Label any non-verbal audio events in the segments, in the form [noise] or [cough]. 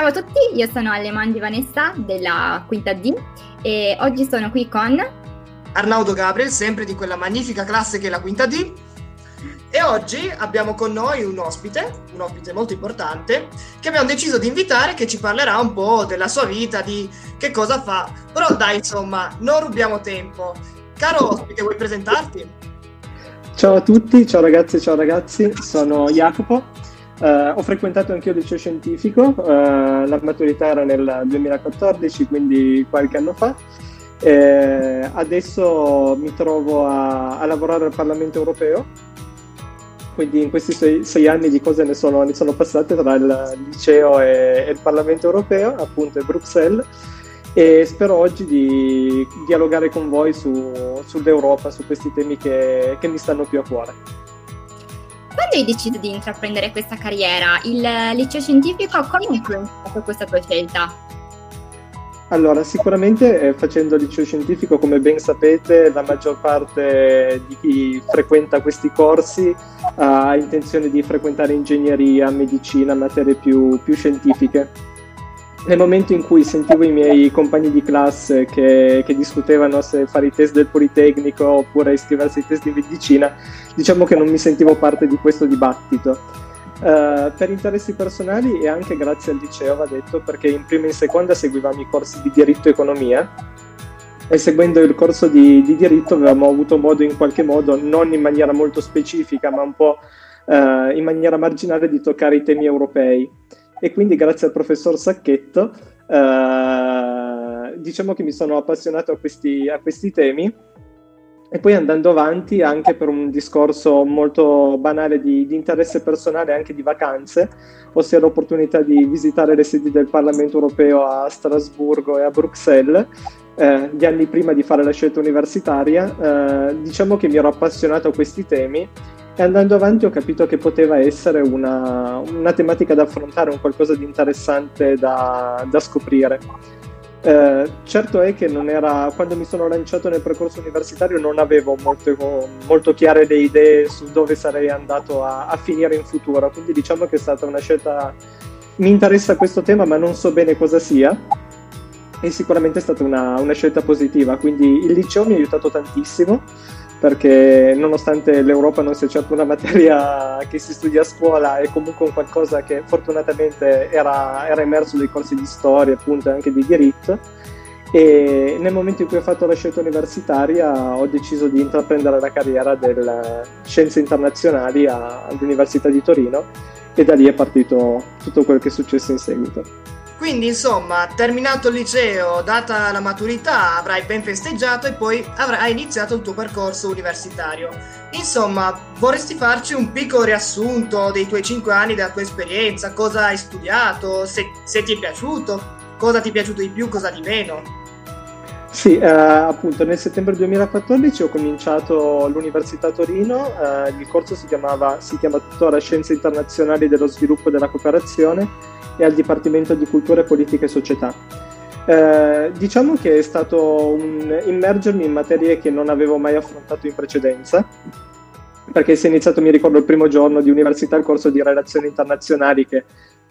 Ciao a tutti, io sono Aleman di Vanessa della Quinta D e oggi sono qui con Arnaudo Gabriel, sempre di quella magnifica classe che è la Quinta D. E oggi abbiamo con noi un ospite, un ospite molto importante, che abbiamo deciso di invitare, che ci parlerà un po' della sua vita, di che cosa fa. Però dai, insomma, non rubiamo tempo. Caro ospite, vuoi presentarti? Ciao a tutti, ciao ragazzi, ciao ragazzi, sono Jacopo, Uh, ho frequentato anche io il liceo scientifico, uh, la maturità era nel 2014, quindi qualche anno fa. E adesso mi trovo a, a, lavorare al Parlamento europeo, quindi in questi sei, sei anni di cose ne sono, ne sono, passate tra il liceo e, e il Parlamento europeo, appunto a Bruxelles, e spero oggi di dialogare con voi su, sull'Europa, su questi temi che, che mi stanno più a cuore. Quando hai deciso di intraprendere questa carriera, il liceo scientifico come ha influenzato questa tua scelta? Allora, sicuramente eh, facendo liceo scientifico, come ben sapete, la maggior parte di chi frequenta questi corsi ha intenzione di frequentare ingegneria, medicina, materie più, più scientifiche nel momento in cui sentivo i miei compagni di classe che, che, discutevano se fare i test del Politecnico oppure iscriversi ai test di medicina, diciamo che non mi sentivo parte di questo dibattito. Uh, per interessi personali e anche grazie al liceo, va detto, perché in prima e in seconda seguivamo i corsi di diritto e economia e seguendo il corso di, di diritto avevamo avuto modo in qualche modo, non in maniera molto specifica, ma un po' uh, in maniera marginale di toccare i temi europei e quindi grazie al professor Sacchetto eh, diciamo che mi sono appassionato a questi, a questi temi. E poi andando avanti anche per un discorso molto banale di, di, interesse personale anche di vacanze, ossia l'opportunità di visitare le sedi del Parlamento europeo a Strasburgo e a Bruxelles, eh, gli anni prima di fare la scelta universitaria, eh, diciamo che mi ero appassionato a questi temi e andando avanti ho capito che poteva essere una, una tematica da affrontare, un qualcosa di interessante da, da scoprire. Eh, certo è che era, quando mi sono lanciato nel percorso universitario non avevo molto, molto chiare le idee su dove sarei andato a, a, finire in futuro, quindi diciamo che è stata una scelta, mi interessa questo tema ma non so bene cosa sia. E sicuramente è stata una, una scelta positiva, quindi il liceo mi ha aiutato tantissimo perché nonostante l'Europa non sia certo una materia che si studia a scuola, è comunque un qualcosa che fortunatamente era, era emerso nei corsi di storia appunto e anche di diritto e nel momento in cui ho fatto la scelta universitaria ho deciso di intraprendere la carriera delle scienze internazionali all'Università di Torino e da lì è partito tutto quello che è successo in seguito. Quindi, insomma, terminato il liceo, data la maturità, avrai ben festeggiato e poi avrai iniziato il tuo percorso universitario. Insomma, vorresti farci un piccolo riassunto dei tuoi cinque anni, della tua esperienza, cosa hai studiato, se, se ti è piaciuto, cosa ti è piaciuto di più, cosa di meno? Sì, eh, appunto nel settembre 2014 ho cominciato l'Università a Torino, eh, il corso si, chiamava, si chiama tuttora Scienze Internazionali dello Sviluppo e della Cooperazione e al Dipartimento di Cultura, Politica e Società. Eh, diciamo che è stato un immergermi in materie che non avevo mai affrontato in precedenza, perché si è iniziato, mi ricordo, il primo giorno di università il corso di relazioni internazionali che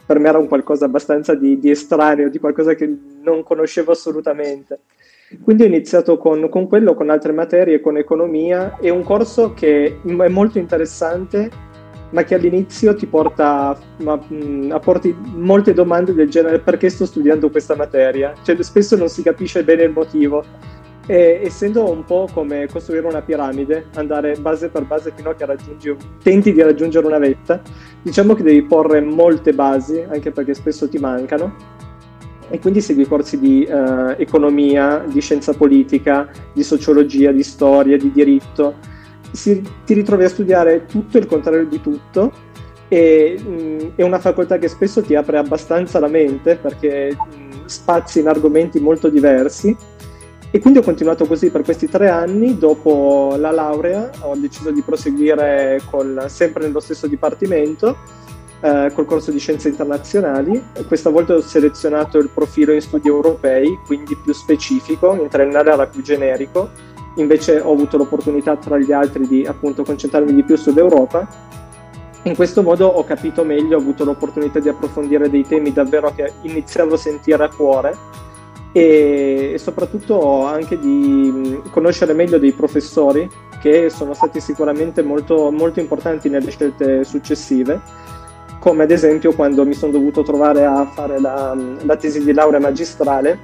per me era un qualcosa abbastanza di, di estraneo, di qualcosa che non conoscevo assolutamente. Quindi ho iniziato con, con quello, con altre materie, con economia, è un corso che è molto interessante ma che all'inizio ti porta a, a porti molte domande del genere perché sto studiando questa materia, cioè spesso non si capisce bene il motivo. E, essendo un po' come costruire una piramide, andare base per base fino a che raggiungi, tenti di raggiungere una vetta, diciamo che devi porre molte basi, anche perché spesso ti mancano, e quindi segui corsi di uh, economia, di scienza politica, di sociologia, di storia, di diritto, si, ti ritrovi a studiare tutto il contrario di tutto e mh, è una facoltà che spesso ti apre abbastanza la mente perché mh, spazi in argomenti molto diversi. E quindi ho continuato così per questi tre anni. Dopo la laurea ho deciso di proseguire col, sempre nello stesso dipartimento eh, col corso di scienze internazionali. Questa volta ho selezionato il profilo in studi europei, quindi più specifico, in triennale era più generico. Invece ho avuto l'opportunità tra gli altri di appunto concentrarmi di più sull'Europa. In questo modo ho capito meglio, ho avuto l'opportunità di approfondire dei temi davvero che iniziavo a sentire a cuore. E, soprattutto anche di conoscere meglio dei professori che sono stati sicuramente molto, molto importanti nelle scelte successive, come ad esempio quando mi sono dovuto trovare a fare la, la tesi di laurea magistrale,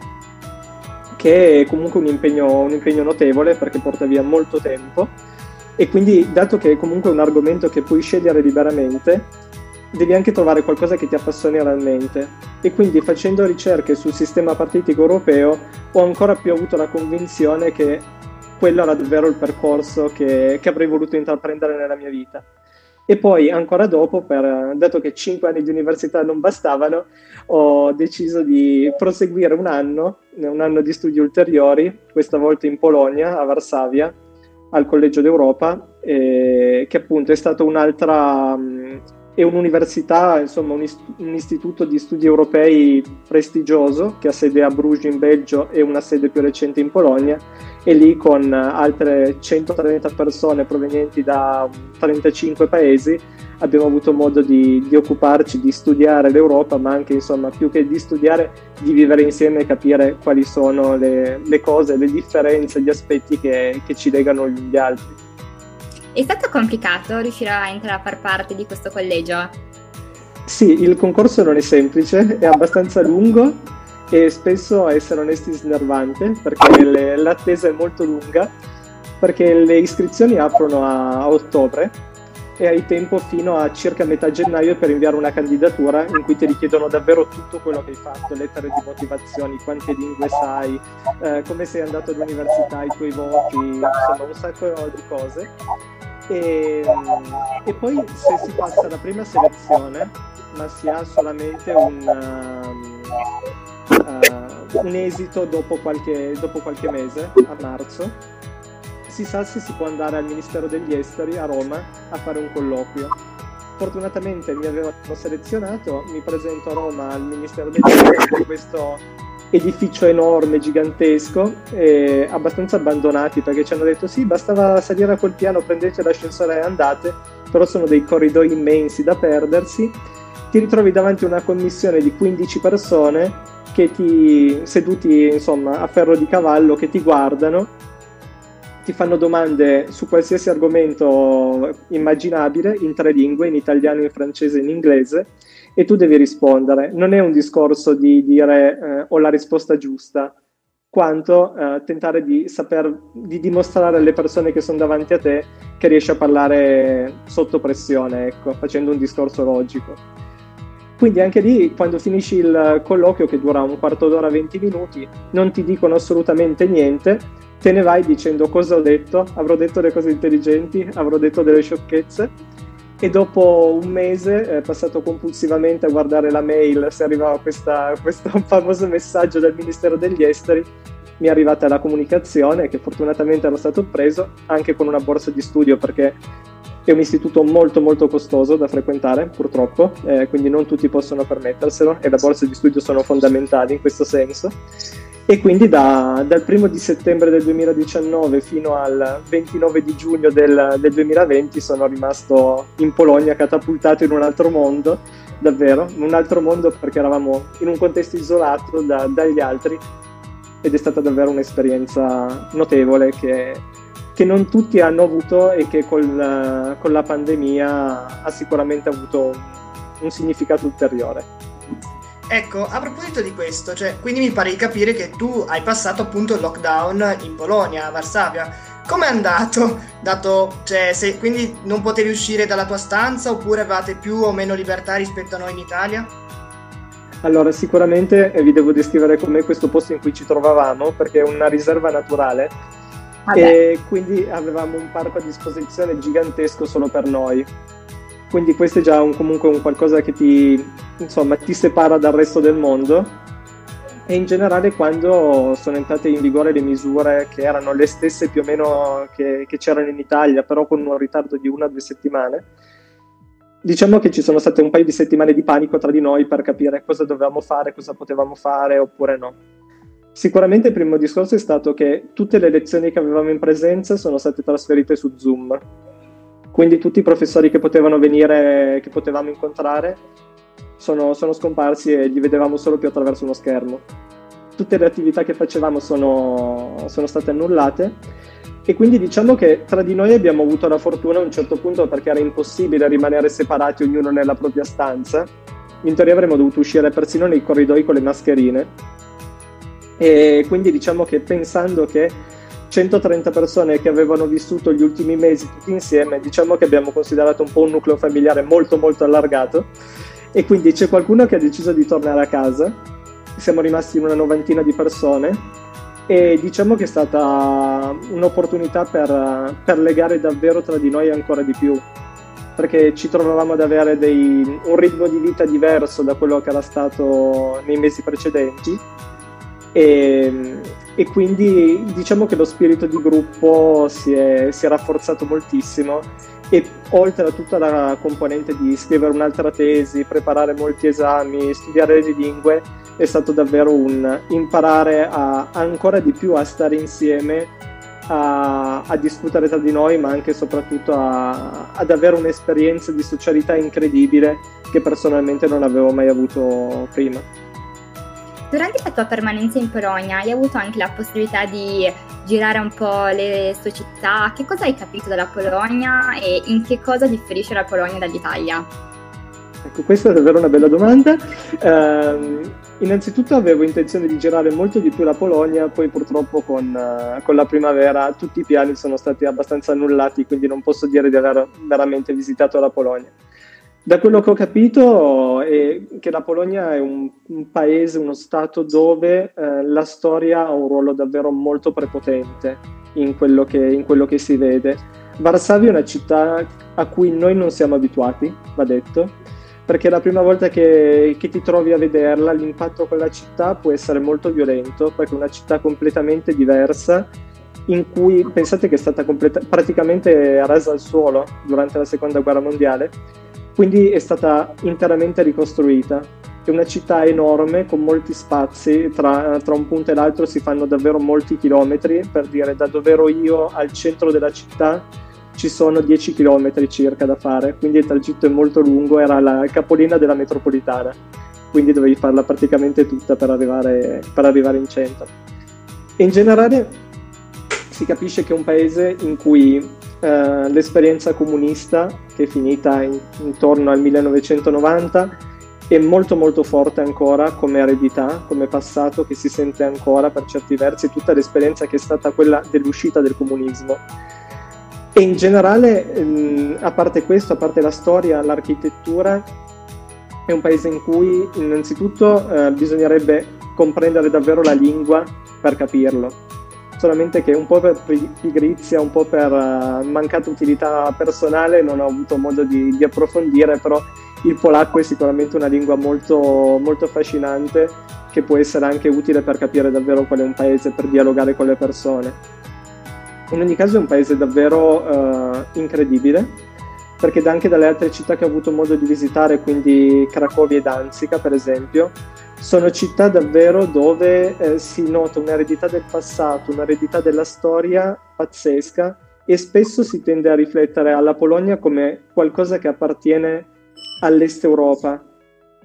che è comunque un impegno, un impegno notevole perché porta via molto tempo e quindi dato che è comunque un argomento che puoi scegliere liberamente, devi anche trovare qualcosa che ti appassioni realmente. E quindi facendo ricerche sul sistema partitico europeo ho ancora più avuto la convinzione che quello era davvero il percorso che, che avrei voluto intraprendere nella mia vita. E poi ancora dopo, per, dato che cinque anni di università non bastavano, ho deciso di proseguire un anno, un anno di studi ulteriori, questa volta in Polonia, a Varsavia, al Collegio d'Europa, eh, che appunto è stata un'altra, è un'università, insomma un, ist- un, istituto di studi europei prestigioso che ha sede a Bruges in Belgio e una sede più recente in Polonia e lì con altre 130 persone provenienti da 35 paesi abbiamo avuto modo di, di occuparci, di studiare l'Europa, ma anche insomma più che di studiare, di vivere insieme e capire quali sono le, le cose, le differenze, gli aspetti che, che ci legano gli altri. È stato complicato riuscire a entrare a far parte di questo collegio? Sì, il concorso non è semplice, è abbastanza lungo e spesso, a essere onesti, snervante perché le, l'attesa è molto lunga, perché le iscrizioni aprono a, a ottobre e hai tempo fino a circa metà gennaio per inviare una candidatura in cui ti richiedono davvero tutto quello che hai fatto, lettere di motivazioni, quante lingue sai, eh, come sei andato all'università, i tuoi voti, insomma un sacco di cose. E, e, poi se si passa la prima selezione, ma si ha solamente un, uh, un esito dopo qualche, dopo qualche mese, a marzo, si sa se si può andare al Ministero degli Esteri a Roma a fare un colloquio. Fortunatamente mi avevano selezionato, mi presento a Roma al Ministero degli Esteri, questo edificio enorme, gigantesco, e abbastanza abbandonati perché ci hanno detto sì, bastava salire a quel piano, prendete l'ascensore e andate, però sono dei corridoi immensi da perdersi. Ti ritrovi davanti a una commissione di 15 persone che ti seduti insomma a ferro di cavallo che ti guardano ti fanno domande su qualsiasi argomento immaginabile in tre lingue, in italiano, in francese e in inglese e tu devi rispondere. Non è un discorso di dire eh, ho la risposta giusta, quanto eh, tentare di saper, di dimostrare alle persone che sono davanti a te che riesci a parlare sotto pressione, ecco, facendo un discorso logico. Quindi anche lì, quando finisci il colloquio, che dura un quarto d'ora, 20 minuti, non ti dicono assolutamente niente, te ne vai dicendo cosa ho detto, avrò detto delle cose intelligenti, avrò detto delle sciocchezze. E dopo un mese, eh, passato compulsivamente a guardare la mail se arrivava questa, questo [laughs] famoso messaggio dal Ministero degli Esteri, mi è arrivata la comunicazione che fortunatamente ero stato preso anche con una borsa di studio perché è un istituto molto molto costoso da frequentare purtroppo, eh, quindi non tutti possono permetterselo e le borse di studio sono fondamentali in questo senso. E quindi da, dal primo di settembre del 2019 fino al 29 di giugno del, del, 2020 sono rimasto in Polonia catapultato in un altro mondo, davvero, un altro mondo perché eravamo in un contesto isolato da, dagli altri ed è stata davvero un'esperienza notevole che, che non tutti hanno avuto e che col, con la pandemia ha sicuramente avuto un, significato ulteriore. Ecco, a proposito di questo, cioè, quindi mi pare di capire che tu hai passato appunto il lockdown in Polonia, a Varsavia. Com'è andato? Dato, cioè, se, quindi non potevi uscire dalla tua stanza oppure avevate più o meno libertà rispetto a noi in Italia? Allora, sicuramente eh, vi devo descrivere com'è questo posto in cui ci trovavamo, perché è una riserva naturale. E quindi avevamo un parco a disposizione gigantesco solo per noi. Quindi questo è già un, comunque un qualcosa che ti, insomma, ti separa dal resto del mondo. E in generale quando sono entrate in vigore le misure che erano le stesse più o meno che, che c'erano in Italia, però con un ritardo di una o due settimane, diciamo che ci sono state un paio di settimane di panico tra di noi per capire cosa dovevamo fare, cosa potevamo fare oppure no. Sicuramente il primo discorso è stato che tutte le lezioni che avevamo in presenza sono state trasferite su Zoom Quindi tutti i professori che potevano venire, che potevamo incontrare, sono, sono scomparsi e li vedevamo solo più attraverso uno schermo. Tutte le attività che facevamo sono, sono state annullate e quindi diciamo che tra di noi abbiamo avuto la fortuna a un certo punto perché era impossibile rimanere separati ognuno nella propria stanza. In teoria avremmo dovuto uscire persino nei corridoi con le mascherine. E quindi diciamo che pensando che 130 persone che avevano vissuto gli ultimi mesi tutti insieme, diciamo che abbiamo considerato un po' un nucleo familiare molto molto allargato. E quindi c'è qualcuno che ha deciso di tornare a casa. Siamo rimasti in una novantina di persone. E diciamo che è stata un'opportunità per, per, legare davvero tra di noi ancora di più. Perché ci trovavamo ad avere dei, un ritmo di vita diverso da quello che era stato nei mesi precedenti e, e quindi diciamo che lo spirito di gruppo si è, si è rafforzato moltissimo e oltre a tutta la componente di scrivere un'altra tesi, preparare molti esami, studiare le lingue, è stato davvero un imparare a, ancora di più a stare insieme, a, a discutere tra di noi, ma anche e soprattutto a, ad avere un'esperienza di socialità incredibile che personalmente non avevo mai avuto prima. Durante la tua permanenza in Polonia hai avuto anche la possibilità di girare un po' le sue città. Che cosa hai capito dalla Polonia e in che cosa differisce la Polonia dall'Italia? Ecco, questa è davvero una bella domanda. Uh, innanzitutto avevo intenzione di girare molto di più la Polonia, poi purtroppo con, uh, con, la primavera tutti i piani sono stati abbastanza annullati, quindi non posso dire di aver veramente visitato la Polonia. Da quello che ho capito è che la Polonia è un, un paese, uno stato dove uh, la storia ha un ruolo davvero molto prepotente in quello che, in quello che si vede. Varsavia è una città a cui noi non siamo abituati, va detto, perché la prima volta che, che, ti trovi a vederla l'impatto con la città può essere molto violento, perché è una città completamente diversa in cui pensate che è stata completa- praticamente rasa al suolo durante la seconda guerra mondiale, quindi è stata interamente ricostruita. È una città enorme con molti spazi, tra, tra un punto e l'altro si fanno davvero molti chilometri, per dire da dove ero io al centro della città ci sono 10 km circa da fare, quindi il tragitto è molto lungo, era la capolina della metropolitana, quindi dovevi farla praticamente tutta per arrivare, per arrivare in centro. In generale si capisce che è un paese in cui eh, l'esperienza comunista, che è finita in, intorno al 1990, è molto molto forte ancora come eredità, come passato che si sente ancora per certi versi tutta l'esperienza che è stata quella dell'uscita del comunismo e in generale, ehm, a parte questo, a parte la storia, l'architettura, è un paese in cui innanzitutto eh, bisognerebbe comprendere davvero la lingua per capirlo. Solamente che un po' per pigrizia, un po' per uh, mancata utilità personale non ho avuto modo di, di, approfondire, però il polacco è sicuramente una lingua molto, molto affascinante che può essere anche utile per capire davvero qual è un paese, per dialogare con le persone. In ogni caso è un paese davvero uh, incredibile, perché anche dalle altre città che ho avuto modo di visitare, quindi Cracovia e Danzica per esempio, sono città davvero dove eh, si nota un'eredità del passato, un'eredità della storia pazzesca e spesso si tende a riflettere alla Polonia come qualcosa che appartiene all'Est Europa.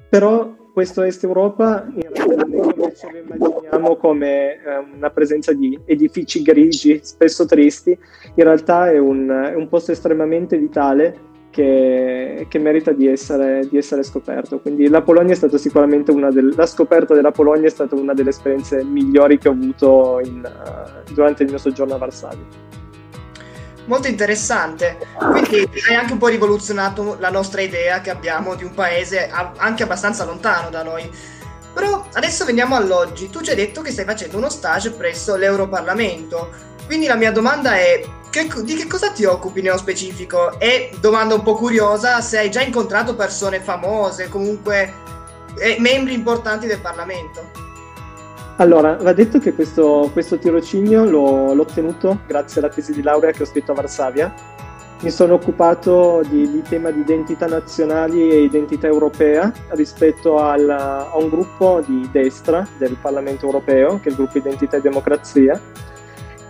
Però questo Est Europa in realtà noi ce lo immaginiamo come eh, una presenza di edifici grigi, spesso tristi, in realtà è un, è un posto estremamente vitale che, che merita di essere, di essere, scoperto. Quindi la Polonia è stata sicuramente una delle, la scoperta della Polonia è stata una delle esperienze migliori che ho avuto in, uh, durante il mio soggiorno a Varsavia molto interessante. Quindi hai anche un po' rivoluzionato la nostra idea che abbiamo di un paese anche abbastanza lontano da noi. Però adesso veniamo all'oggi. Tu ci hai detto che stai facendo uno stage presso l'Europarlamento. Quindi la mia domanda è che, di che cosa ti occupi nello specifico? E domanda un po' curiosa, se hai già incontrato persone famose, comunque eh, membri importanti del Parlamento. Allora, va detto che questo, questo tirocinio l'ho, l'ho, ottenuto grazie alla tesi di laurea che ho scritto a Varsavia. Mi sono occupato di, di tema di identità nazionali e identità europea rispetto al, a un gruppo di destra del Parlamento europeo, che è il gruppo Identità e Democrazia.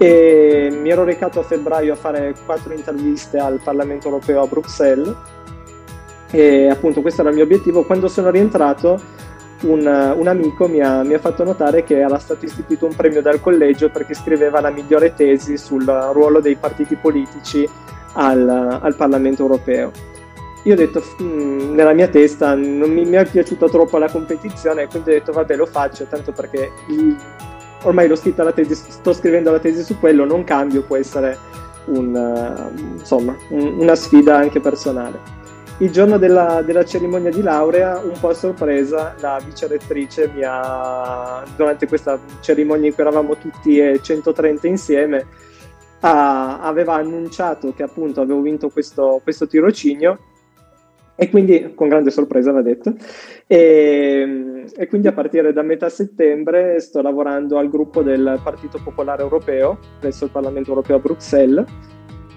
E mi ero recato a febbraio a fare quattro interviste al Parlamento europeo a Bruxelles e appunto questo era il mio obiettivo. Quando sono rientrato un, un amico mi ha, mi ha, fatto notare che era stato istituito un premio dal collegio perché scriveva la migliore tesi sul ruolo dei partiti politici al, al Parlamento europeo. Io ho detto, mm, nella mia testa non mi, mi, è piaciuta troppo la competizione, quindi ho detto vabbè lo faccio, tanto perché il, ormai l'ho scritta la tesi, sto scrivendo la tesi su quello, non cambio, può essere un, uh, insomma, un, una sfida anche personale. Il giorno della, della, cerimonia di laurea, un po' a sorpresa, la vice rettrice mi ha, durante questa cerimonia in cui eravamo tutti e 130 insieme, ha, aveva annunciato che appunto avevo vinto questo, questo tirocinio e quindi, con grande sorpresa va detto, e, e, quindi a partire da metà settembre sto lavorando al gruppo del Partito Popolare Europeo presso il Parlamento Europeo a Bruxelles.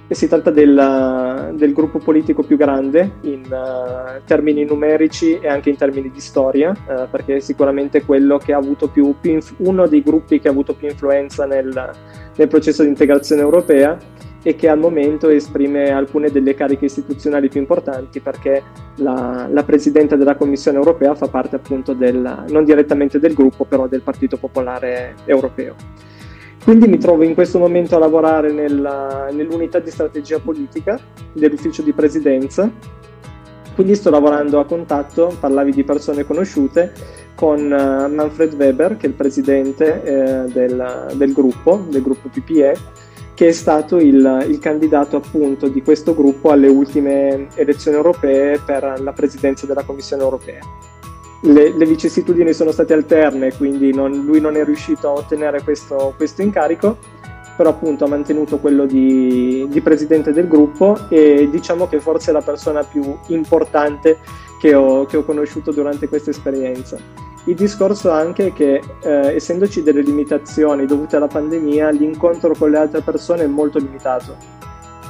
E si tratta del, del gruppo politico più grande in uh, termini numerici e anche in termini di storia, uh, perché è sicuramente quello che ha avuto più, più inf- uno dei gruppi che ha avuto più influenza nel, nel processo di integrazione europea e che al momento esprime alcune delle cariche istituzionali più importanti perché la, la Presidente della Commissione europea fa parte appunto del, non direttamente del gruppo, però del Partito Popolare Europeo. Quindi mi trovo in questo momento a lavorare nella, nell'unità di strategia politica dell'ufficio di presidenza, quindi sto lavorando a contatto, parlavi di persone conosciute, con uh, Manfred Weber, che è il presidente eh, del, del gruppo, del gruppo PPE, che è stato il, il, candidato appunto di questo gruppo alle ultime elezioni europee per la presidenza della Commissione europea. Le, le vicissitudini sono state alterne, quindi non, lui non è riuscito a ottenere questo, questo, incarico, però appunto ha mantenuto quello di, di, presidente del gruppo e diciamo che forse è la persona più importante che ho, che ho conosciuto durante questa esperienza il discorso anche che, eh, essendoci delle limitazioni dovute alla pandemia, l'incontro con le altre persone è molto limitato.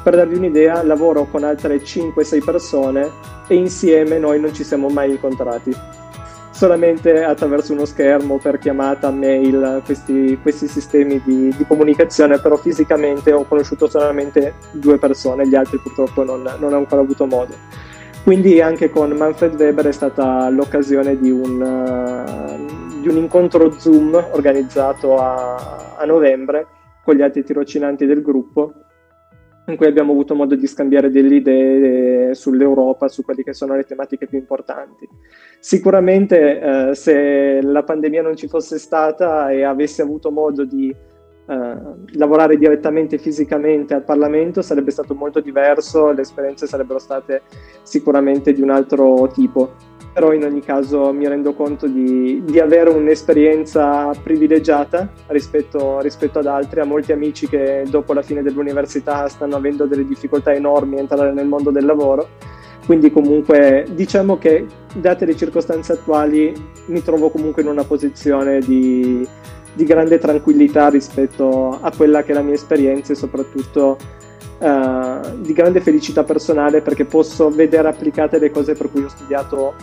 Per darvi un'idea, lavoro con altre 5-6 persone e insieme noi non ci siamo mai incontrati. Solamente attraverso uno schermo, per chiamata, mail, questi, questi sistemi di, di, comunicazione, però fisicamente ho conosciuto solamente due persone, gli altri purtroppo non, non ho ancora avuto modo. Quindi anche con Manfred Weber è stata l'occasione di un, uh, di un incontro Zoom organizzato a, a, novembre con gli altri tirocinanti del gruppo, in cui abbiamo avuto modo di scambiare delle idee sull'Europa, su quelle che sono le tematiche più importanti. Sicuramente eh, se la pandemia non ci fosse stata e avessi avuto modo di eh, lavorare direttamente fisicamente al Parlamento sarebbe stato molto diverso, le esperienze sarebbero state sicuramente di un altro tipo. Però in ogni caso mi rendo conto di, di avere un'esperienza privilegiata rispetto, rispetto ad altri. A molti amici che dopo la fine dell'università stanno avendo delle difficoltà enormi a entrare nel mondo del lavoro. Quindi comunque diciamo che date le circostanze attuali mi trovo comunque in una posizione di, di grande tranquillità rispetto a quella che è la mia esperienza e soprattutto uh, di grande felicità personale perché posso vedere applicate le cose per cui ho studiato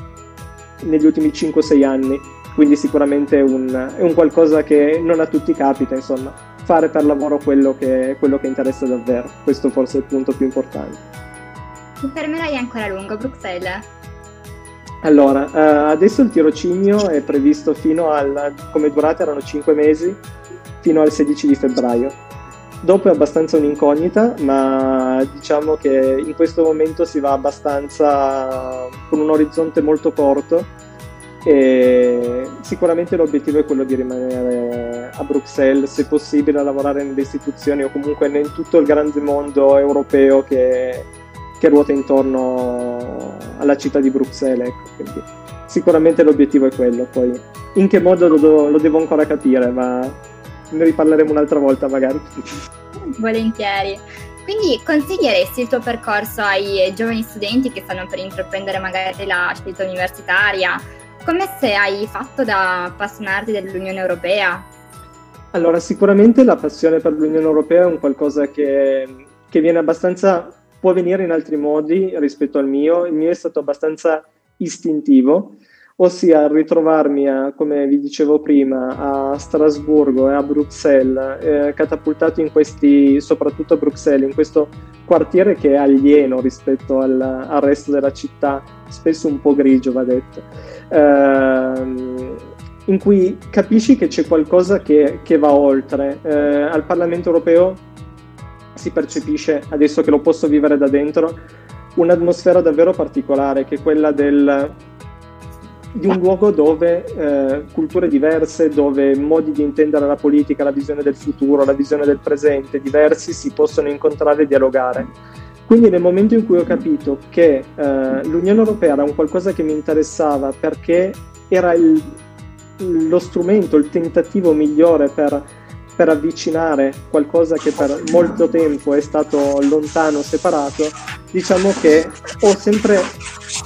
negli ultimi 5-6 anni. Quindi sicuramente è un, è un, qualcosa che non a tutti capita, insomma, fare per lavoro quello che, quello che interessa davvero. Questo forse è il punto più importante. Ti fermerai ancora a lungo, Bruxelles? Allora, uh, adesso il tirocinio è previsto fino al, come durata erano 5 mesi, fino al 16 di febbraio. Dopo è abbastanza un'incognita, ma diciamo che in questo momento si va abbastanza con un orizzonte molto corto e sicuramente l'obiettivo è quello di rimanere a Bruxelles, se possibile a lavorare nelle istituzioni o comunque in tutto il grande mondo europeo che, che ruota intorno alla città di Bruxelles. Ecco. Sicuramente l'obiettivo è quello, poi in che modo lo, lo devo ancora capire, ma ne riparleremo un'altra volta magari. Volentieri. Quindi consiglieresti il tuo percorso ai giovani studenti che stanno per intraprendere magari la scelta universitaria? Come se hai fatto da appassionarti dell'Unione Europea? Allora, sicuramente la passione per l'Unione Europea è un qualcosa che, che viene abbastanza può venire in altri modi rispetto al mio. Il mio è stato abbastanza istintivo. Ossia ritrovarmi, a, come vi dicevo prima, a Strasburgo e a Bruxelles, eh, catapultato in questi, soprattutto a Bruxelles, in questo quartiere che è alieno rispetto al, al resto della città, spesso un po' grigio va detto, eh, in cui capisci che c'è qualcosa che, che va oltre. Eh, al Parlamento europeo si percepisce, adesso che lo posso vivere da dentro, un'atmosfera davvero particolare, che è quella del di un luogo dove eh, culture diverse, dove modi di intendere la politica, la visione del futuro, la visione del presente diversi si possono incontrare e dialogare. Quindi nel momento in cui ho capito che eh, l'Unione Europea era un qualcosa che mi interessava perché era il, lo strumento, il tentativo migliore per, per avvicinare qualcosa che per molto tempo è stato lontano, separato, diciamo che ho sempre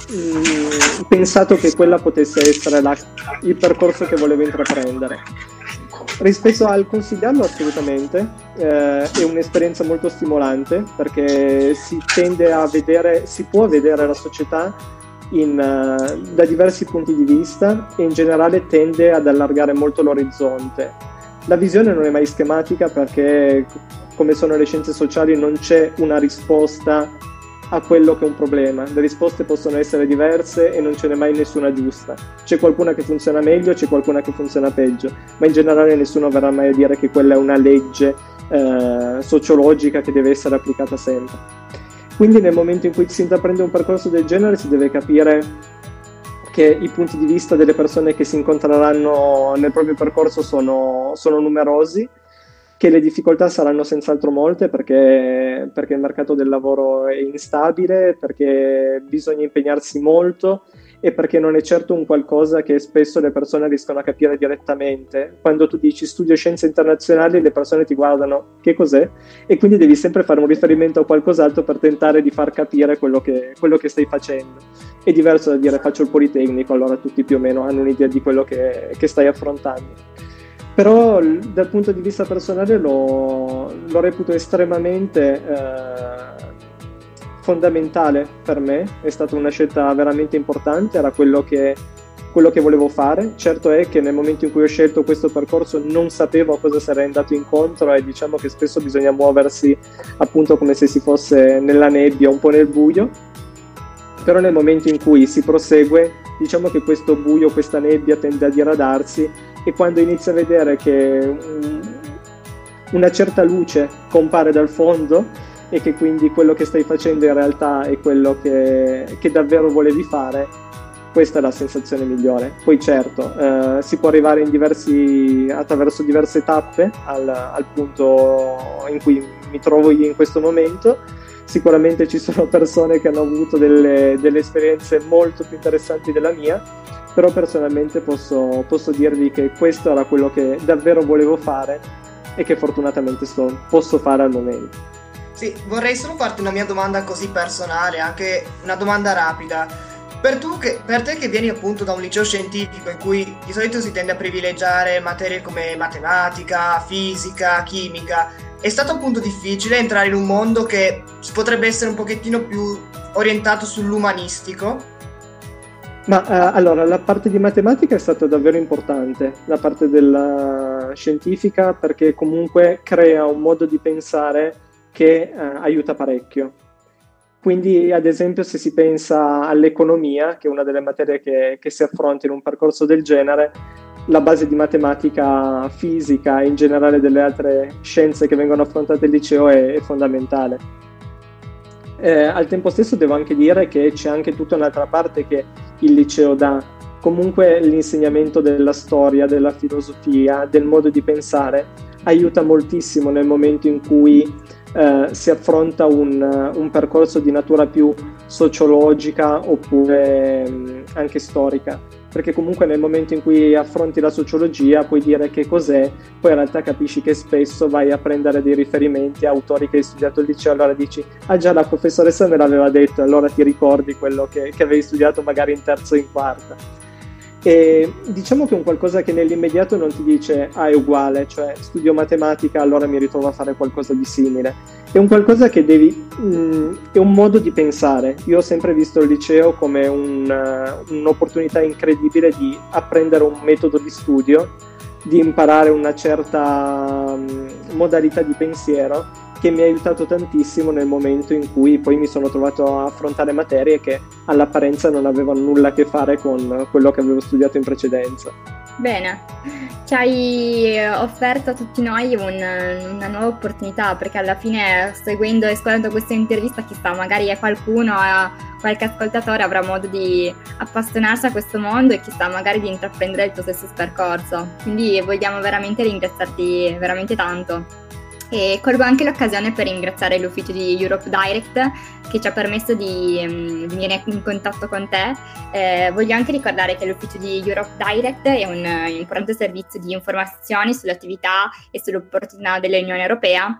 mh, pensato che quella potesse essere la, il percorso che volevo intraprendere. Rispetto al consigliarlo assolutamente, eh, è un'esperienza molto stimolante perché si tende a vedere, si può vedere la società in, uh, da diversi punti di vista e in generale tende ad allargare molto l'orizzonte. La visione non è mai schematica perché, come sono le scienze sociali, non c'è una risposta a quello che è un problema. Le risposte possono essere diverse e non ce n'è mai nessuna giusta. C'è qualcuna che funziona meglio, c'è qualcuna che funziona peggio, ma in generale nessuno verrà mai a dire che quella è una legge eh, sociologica che deve essere applicata sempre. Quindi nel momento in cui si intraprende un percorso del genere si deve capire che i punti di vista delle persone che si incontreranno nel proprio percorso sono, sono numerosi che le difficoltà saranno senz'altro molte perché, perché, il mercato del lavoro è instabile, perché bisogna impegnarsi molto e perché non è certo un qualcosa che spesso le persone riescono a capire direttamente. Quando tu dici studio scienze internazionali le persone ti guardano che cos'è e quindi devi sempre fare un riferimento a qualcos'altro per tentare di far capire quello che, quello che stai facendo. È diverso da dire faccio il Politecnico, allora tutti più o meno hanno un'idea di quello che, che stai affrontando però dal punto di vista personale lo, lo reputo estremamente eh, fondamentale per me, è stata una scelta veramente importante, era quello che, quello che, volevo fare. Certo è che nel momento in cui ho scelto questo percorso non sapevo a cosa sarei andato incontro e diciamo che spesso bisogna muoversi appunto come se si fosse nella nebbia, un po' nel buio, però nel momento in cui si prosegue diciamo che questo buio, questa nebbia tende a diradarsi e quando inizi a vedere che una certa luce compare dal fondo e che quindi quello che stai facendo in realtà è quello che, che davvero volevi fare, questa è la sensazione migliore. Poi certo, eh, si può arrivare diversi, attraverso diverse tappe al, al punto in cui mi trovo io in questo momento, sicuramente ci sono persone che hanno avuto delle, delle esperienze molto più interessanti della mia però personalmente posso, posso dirvi che questo era quello che davvero volevo fare e che fortunatamente sto, posso fare al momento. Sì, vorrei solo farti una mia domanda così personale, anche una domanda rapida. Per, che, per, te che vieni appunto da un liceo scientifico in cui di solito si tende a privilegiare materie come matematica, fisica, chimica, è stato appunto difficile entrare in un mondo che potrebbe essere un pochettino più orientato sull'umanistico? Ma uh, allora, la parte di matematica è stata davvero importante, la parte della scientifica, perché comunque crea un modo di pensare che uh, aiuta parecchio. Quindi, ad esempio, se si pensa all'economia, che è una delle materie che, che si affronta in un percorso del genere, la base di matematica, fisica e in generale delle altre scienze che vengono affrontate al liceo è, è fondamentale. Eh, al tempo stesso devo anche dire che c'è anche tutta un'altra parte che il liceo dà. Comunque l'insegnamento della storia, della filosofia, del modo di pensare aiuta moltissimo nel momento in cui eh, si affronta un, un, percorso di natura più sociologica oppure mh, mm, anche storica perché comunque nel momento in cui affronti la sociologia puoi dire che cos'è, poi in realtà capisci che spesso vai a prendere dei riferimenti a autori che hai studiato al liceo, allora dici, ah già la professoressa me l'aveva detto, allora ti ricordi quello che, che avevi studiato magari in terzo o in quarta. E diciamo che è un qualcosa che nell'immediato non ti dice ah è uguale, cioè studio matematica allora mi ritrovo a fare qualcosa di simile. È un qualcosa che devi, mh, mm, è un modo di pensare. Io ho sempre visto il liceo come un, uh, un'opportunità incredibile di apprendere un metodo di studio, di imparare una certa um, modalità di pensiero che mi ha aiutato tantissimo nel momento in cui poi mi sono trovato a affrontare materie che all'apparenza non avevano nulla a che fare con quello che avevo studiato in precedenza. Bene, ci hai offerto a tutti noi un, una nuova opportunità perché alla fine seguendo e ascoltando questa intervista chissà magari qualcuno, qualche ascoltatore avrà modo di appassionarsi a questo mondo e chissà magari di intraprendere il tuo stesso percorso. Quindi vogliamo veramente ringraziarti veramente tanto. E colgo anche l'occasione per ringraziare l'ufficio di Europe Direct che ci ha permesso di, um, venire in contatto con te. Eh, voglio anche ricordare che l'ufficio di Europe Direct è un uh, importante servizio di informazioni sull'attività e sull'opportunità dell'Unione Europea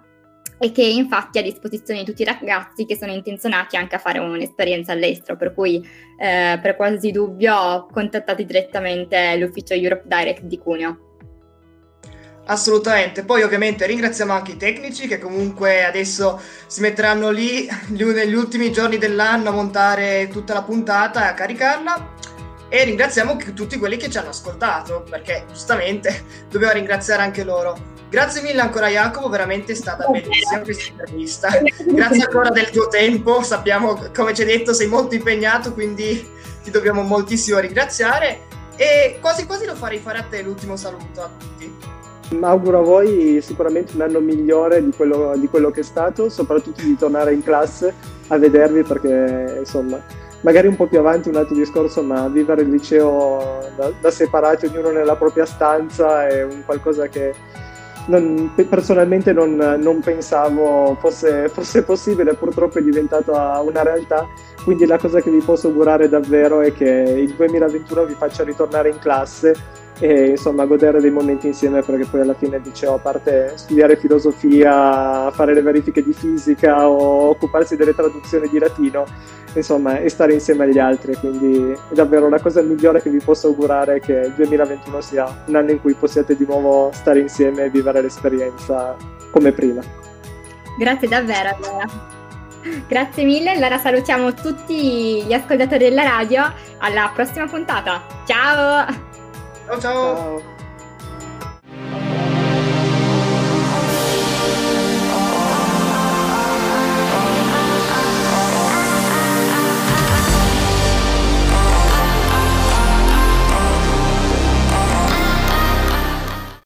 e che infatti è a disposizione di tutti i ragazzi che sono intenzionati anche a fare un'esperienza all'estero, per cui eh, per qualsiasi dubbio contattate direttamente l'ufficio Europe Direct di Cuneo. Assolutamente, poi ovviamente ringraziamo anche i tecnici che comunque adesso si metteranno lì negli ultimi giorni dell'anno a montare tutta la puntata e a caricarla e ringraziamo tutti quelli che ci hanno ascoltato perché giustamente [laughs] dobbiamo ringraziare anche loro. Grazie mille ancora Jacopo, veramente è stata bellissima questa intervista. Grazie ancora del tuo tempo, sappiamo come ci hai detto sei molto impegnato quindi ti dobbiamo moltissimo ringraziare e quasi quasi lo farei fare a te l'ultimo saluto a tutti. Auguro a voi sicuramente un anno migliore di quello, di quello, che è stato, soprattutto di tornare in classe a vedervi perché insomma magari un po' più avanti un altro discorso, ma vivere il liceo da, da separati, ognuno nella propria stanza, è un qualcosa che non, personalmente non, non pensavo fosse, fosse, possibile, purtroppo è diventata una realtà. Quindi la cosa che vi posso augurare davvero è che il 2021 vi faccia ritornare in classe e insomma godere dei momenti insieme perché poi alla fine dicevo a parte studiare filosofia, fare le verifiche di fisica o occuparsi delle traduzioni di latino, insomma e stare insieme agli altri, quindi è davvero la cosa migliore che vi posso augurare che il 2021 sia un anno in cui possiate di nuovo stare insieme e vivere l'esperienza come prima. Grazie davvero allora. Grazie mille, allora salutiamo tutti gli ascoltatori della radio, alla prossima puntata. Ciao! Ciao ciao! ciao.